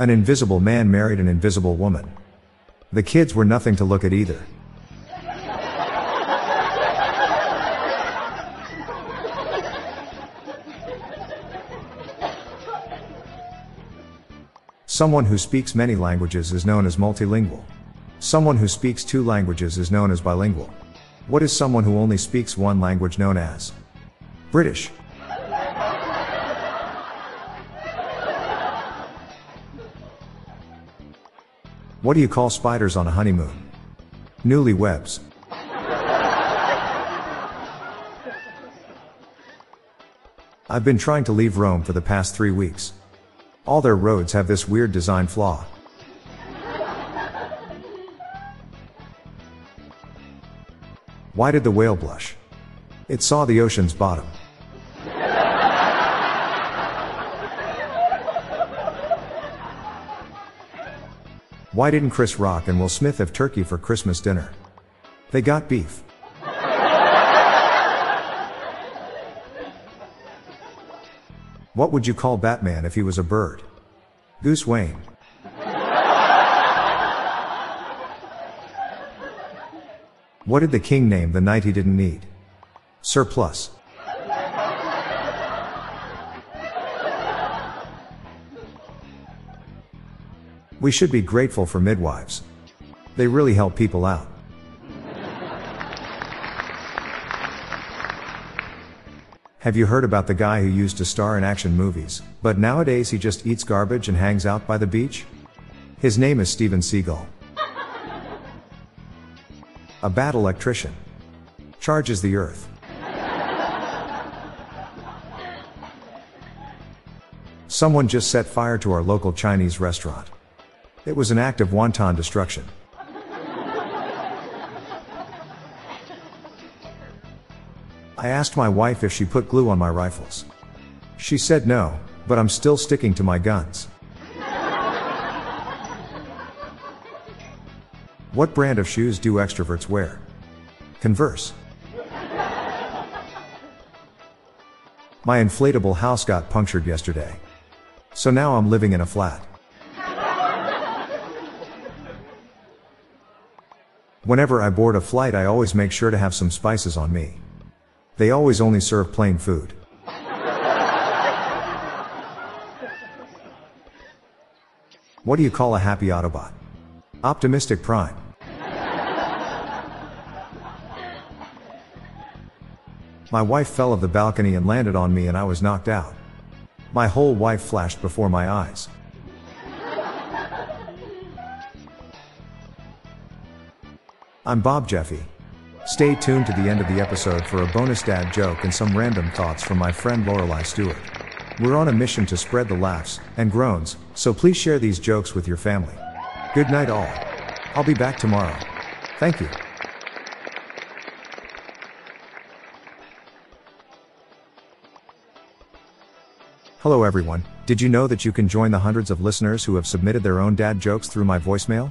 An invisible man married an invisible woman. The kids were nothing to look at either. Someone who speaks many languages is known as multilingual. Someone who speaks two languages is known as bilingual. What is someone who only speaks one language known as? British. What do you call spiders on a honeymoon? Newlywebs. I've been trying to leave Rome for the past three weeks. All their roads have this weird design flaw. Why did the whale blush? It saw the ocean's bottom. Why didn't Chris Rock and Will Smith have turkey for Christmas dinner? They got beef. What would you call Batman if he was a bird? Goose Wayne. What did the king name the knight he didn't need? Surplus. We should be grateful for midwives. They really help people out. Have you heard about the guy who used to star in action movies, but nowadays he just eats garbage and hangs out by the beach? His name is Steven Seagal. A bad electrician. Charges the earth. Someone just set fire to our local Chinese restaurant. It was an act of wanton destruction. I asked my wife if she put glue on my rifles. She said no, but I'm still sticking to my guns. What brand of shoes do extroverts wear? Converse. My inflatable house got punctured yesterday. So now I'm living in a flat. Whenever I board a flight, I always make sure to have some spices on me. They always only serve plain food. What do you call a happy Autobot? Optimistic Prime. My wife fell off the balcony and landed on me and I was knocked out. My whole wife flashed before my eyes. I'm Bob Jeffy. Stay tuned to the end of the episode for a bonus dad joke and some random thoughts from my friend Lorelai Stewart. We're on a mission to spread the laughs and groans, so please share these jokes with your family. Good night, all. I'll be back tomorrow. Thank you. Hello, everyone. Did you know that you can join the hundreds of listeners who have submitted their own dad jokes through my voicemail?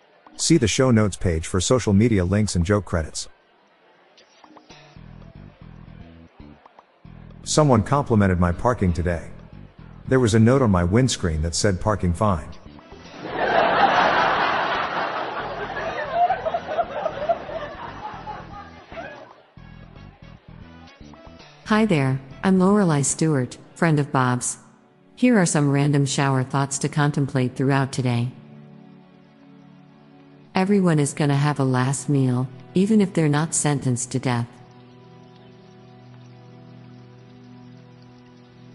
See the show notes page for social media links and joke credits. Someone complimented my parking today. There was a note on my windscreen that said parking fine. Hi there, I'm Lorelai Stewart, friend of Bob's. Here are some random shower thoughts to contemplate throughout today. Everyone is gonna have a last meal, even if they're not sentenced to death.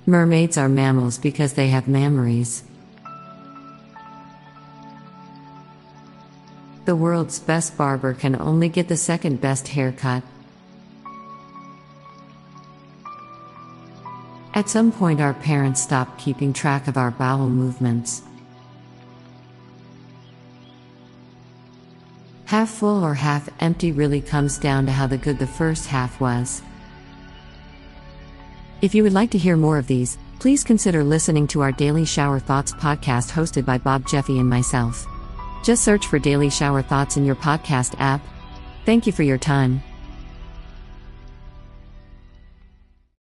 Mermaids are mammals because they have mammaries. The world's best barber can only get the second best haircut. At some point, our parents stop keeping track of our bowel movements. Half full or half empty really comes down to how the good the first half was. If you would like to hear more of these, please consider listening to our Daily Shower Thoughts podcast hosted by Bob Jeffy and myself. Just search for Daily Shower Thoughts in your podcast app. Thank you for your time.